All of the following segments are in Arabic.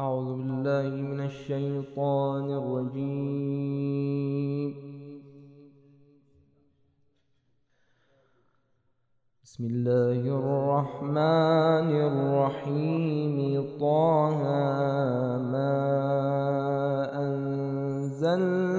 أعوذ بالله من الشيطان الرجيم. بسم الله الرحمن الرحيم. طه ما أنزلنا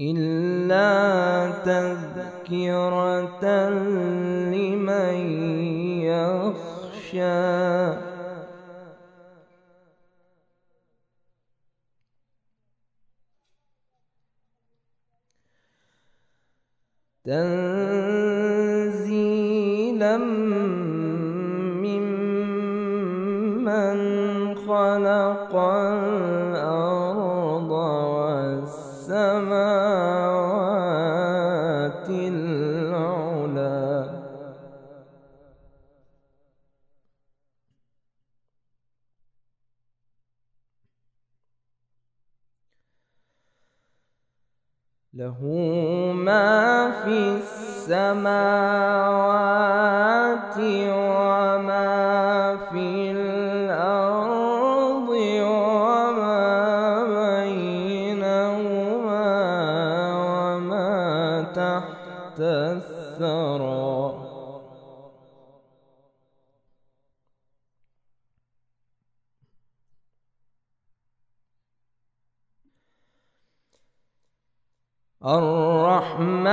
إلا تذكرة لمن يخشى. تنزيلا ممن خلق له ما في السماوات الرحمن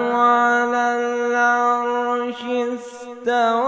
على العرش استوى.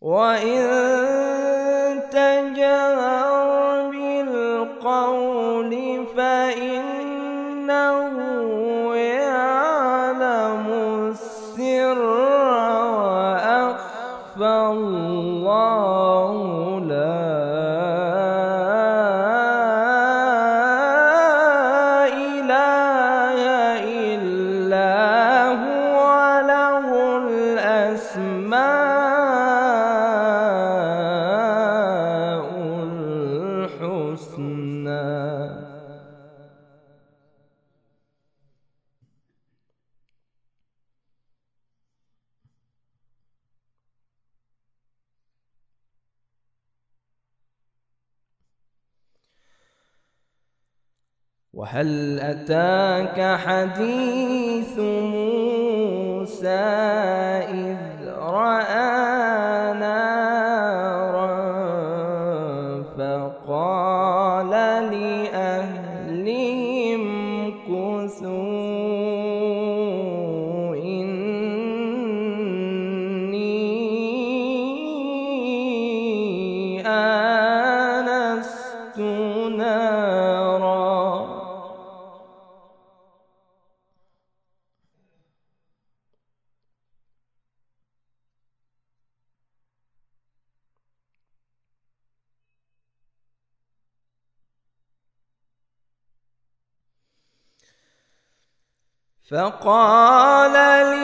وإن وهل أتاك حديث موسى إذ رأى فقال لأهلهم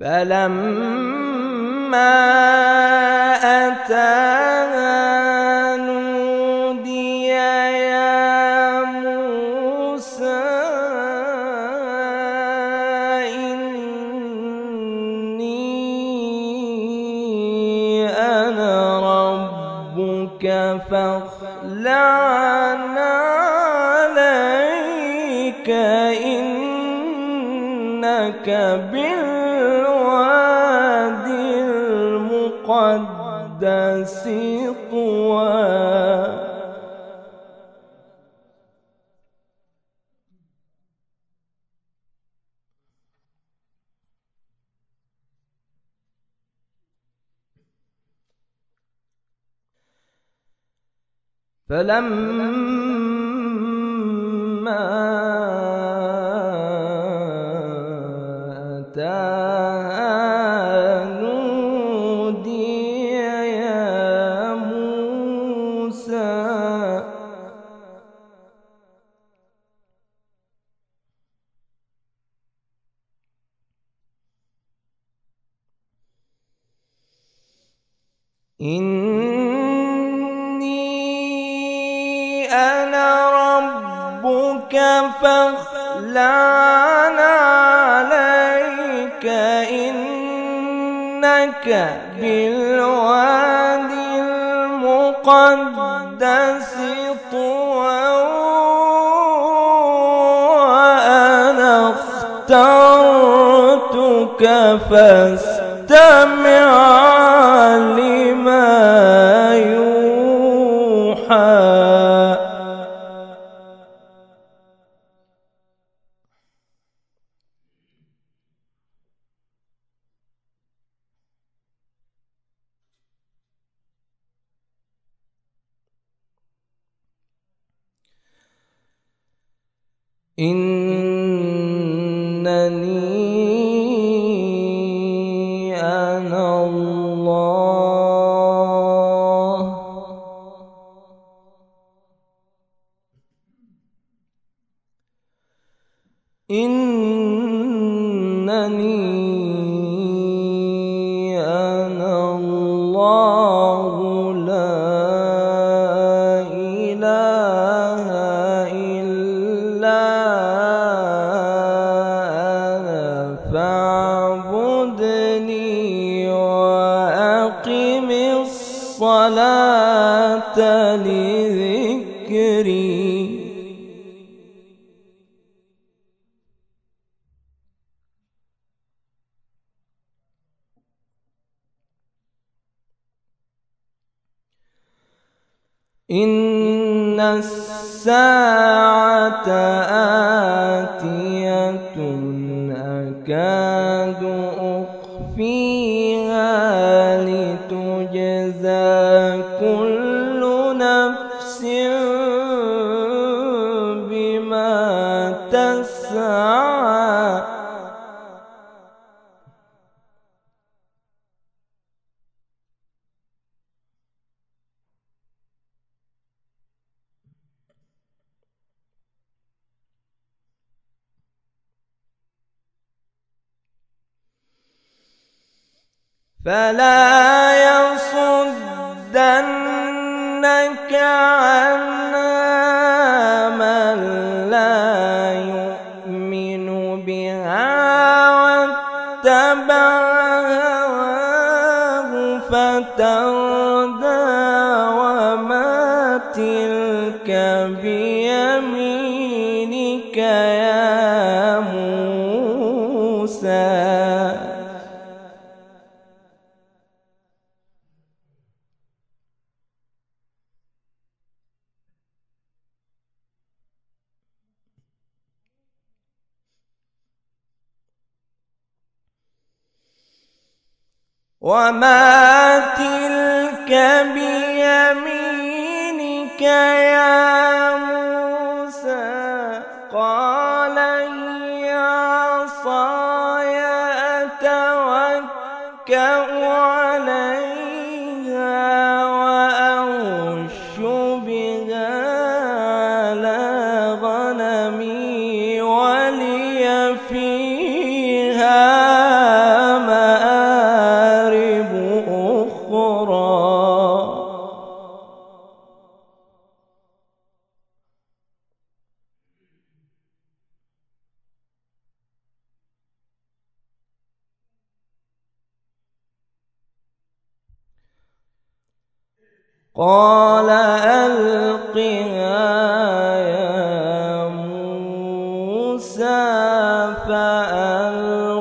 فلما ربك فاخلع عليك إنك بالواد فلما أنا ربك فاخلع عليك إنك بالواد المقدس طوى وأنا اخترتك فاستمع لما إنني إن الساعة آتية فلا يصدنك عنها وما تلك بيمينك يا موسى قال هي عصاي أتوكأ عليها وأهش بها قال ألقها يا موسى فألقاها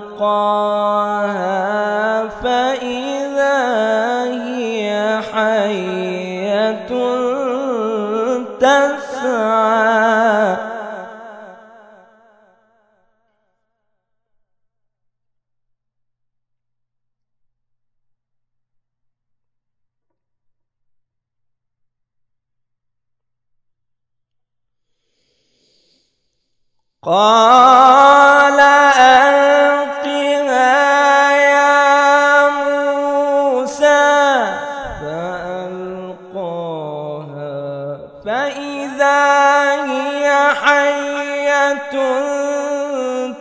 قال ألقها يا موسى فألقاها فإذا هي حية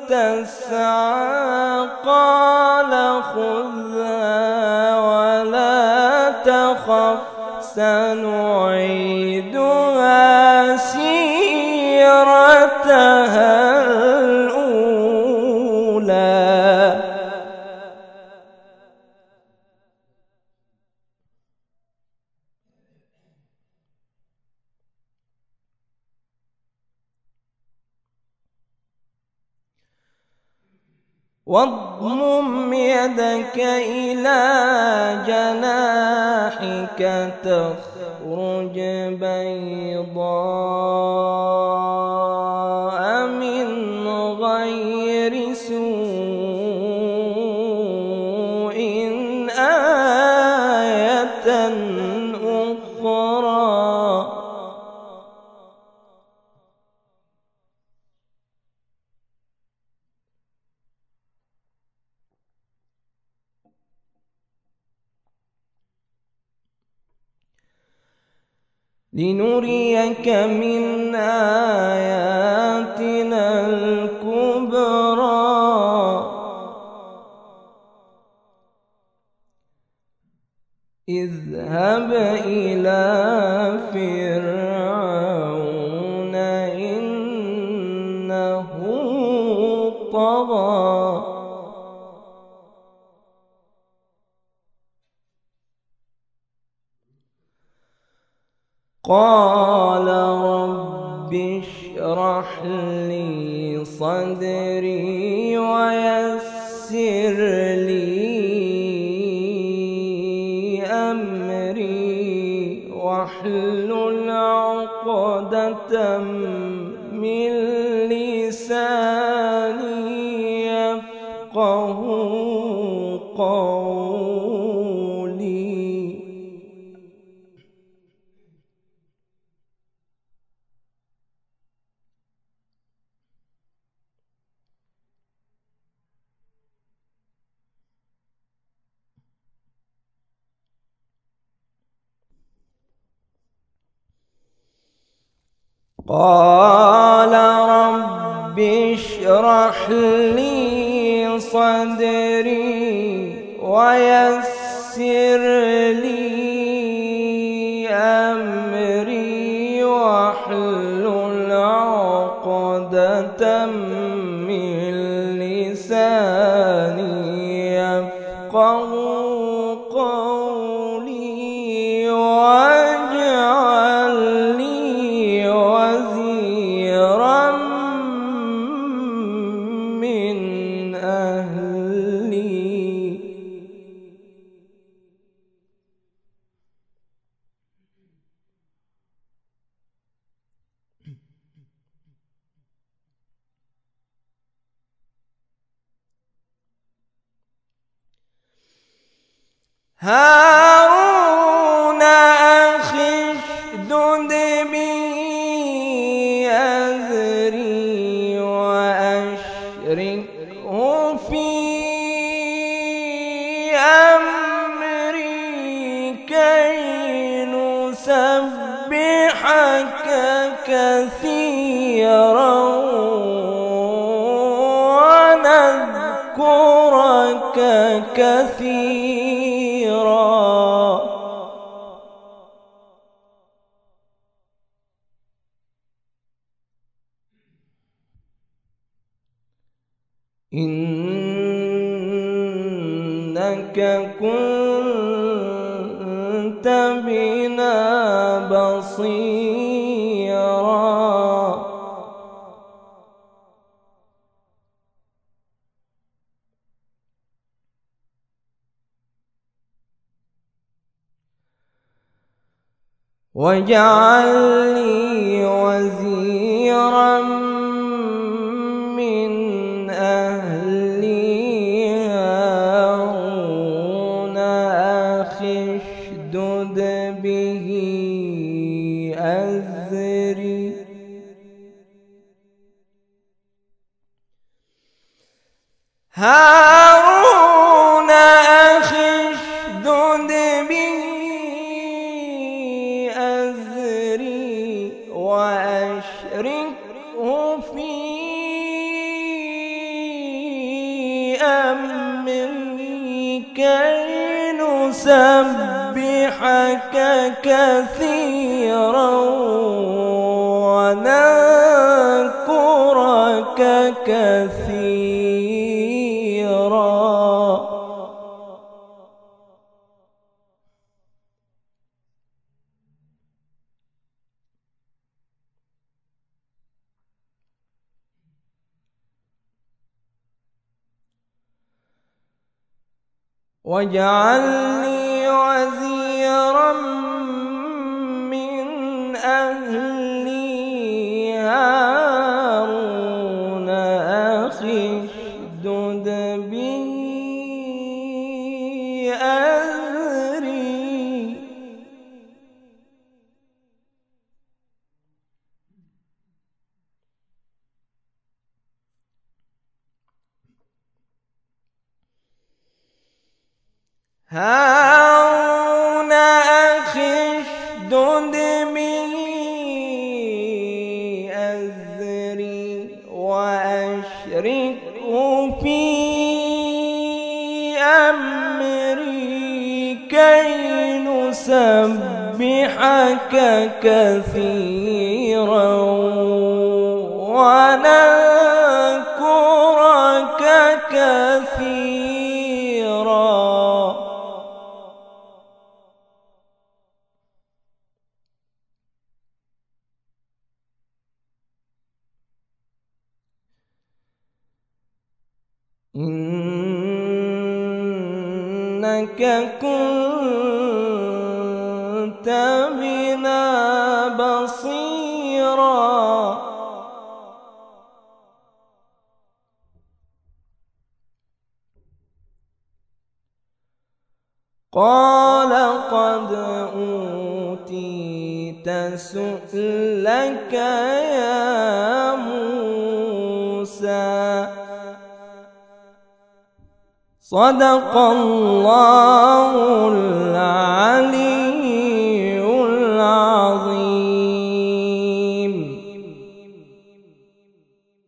تسعى قال خذها ولا تخف سنعيدها واضمم يدك إلى جناحك تخرج بيضاء. لنريك من آياتنا قال رب اشرح لي صدري ويسر لي أمري واحلل عقدة من قال رب اشرح لي صدري ويسر لي أمري واحلل عقدة من لساني يفقه كثيرا إنك كنت بنا بصيرا واجعل كثيرا ونذكرك كثيرا. واجعل أهلي هارون أخي اشدد أمري كي نسبحك كثيرا ونذكرك بصيرا. قال قد أوتيت سؤلك يا موسى. صدق الله العلي